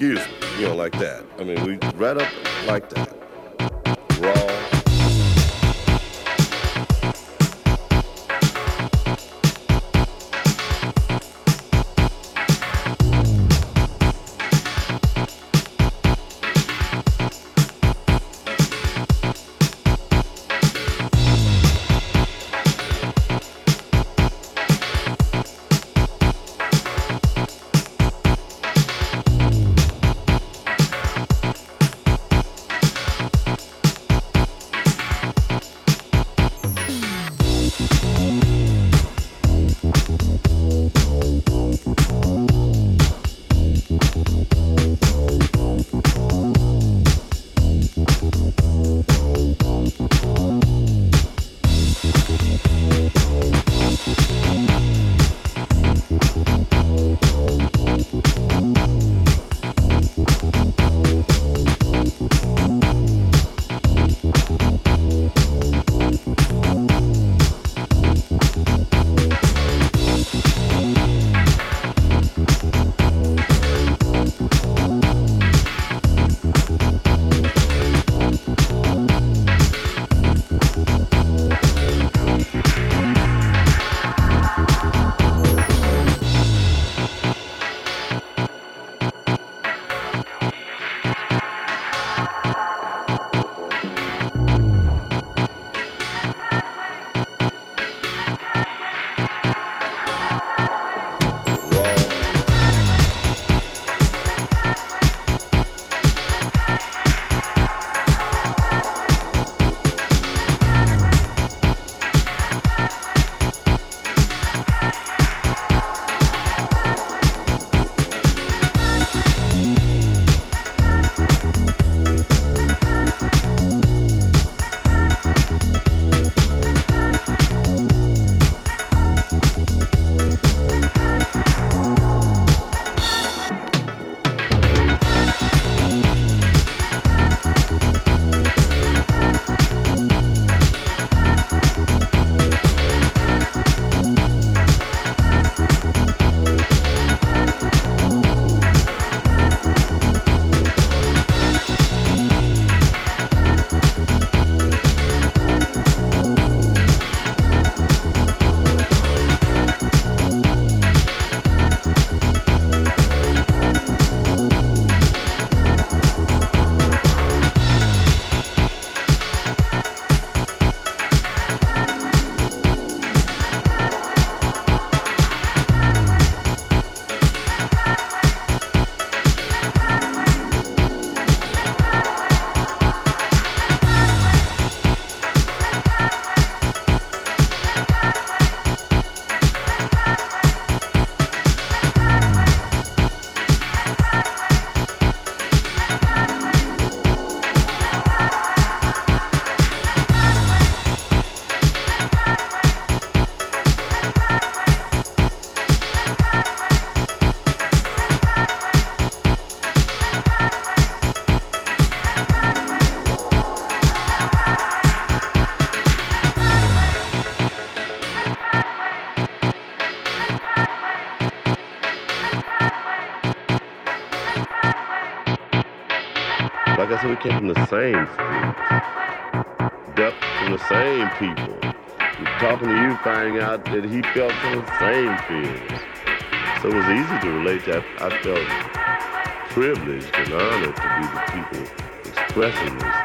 excuse me, you know, like that. I mean, we right up like that. Came from the same ducked from the same people. talking to you, finding out that he felt the same feelings. So it was easy to relate that I felt privileged and honored to be the people expressing these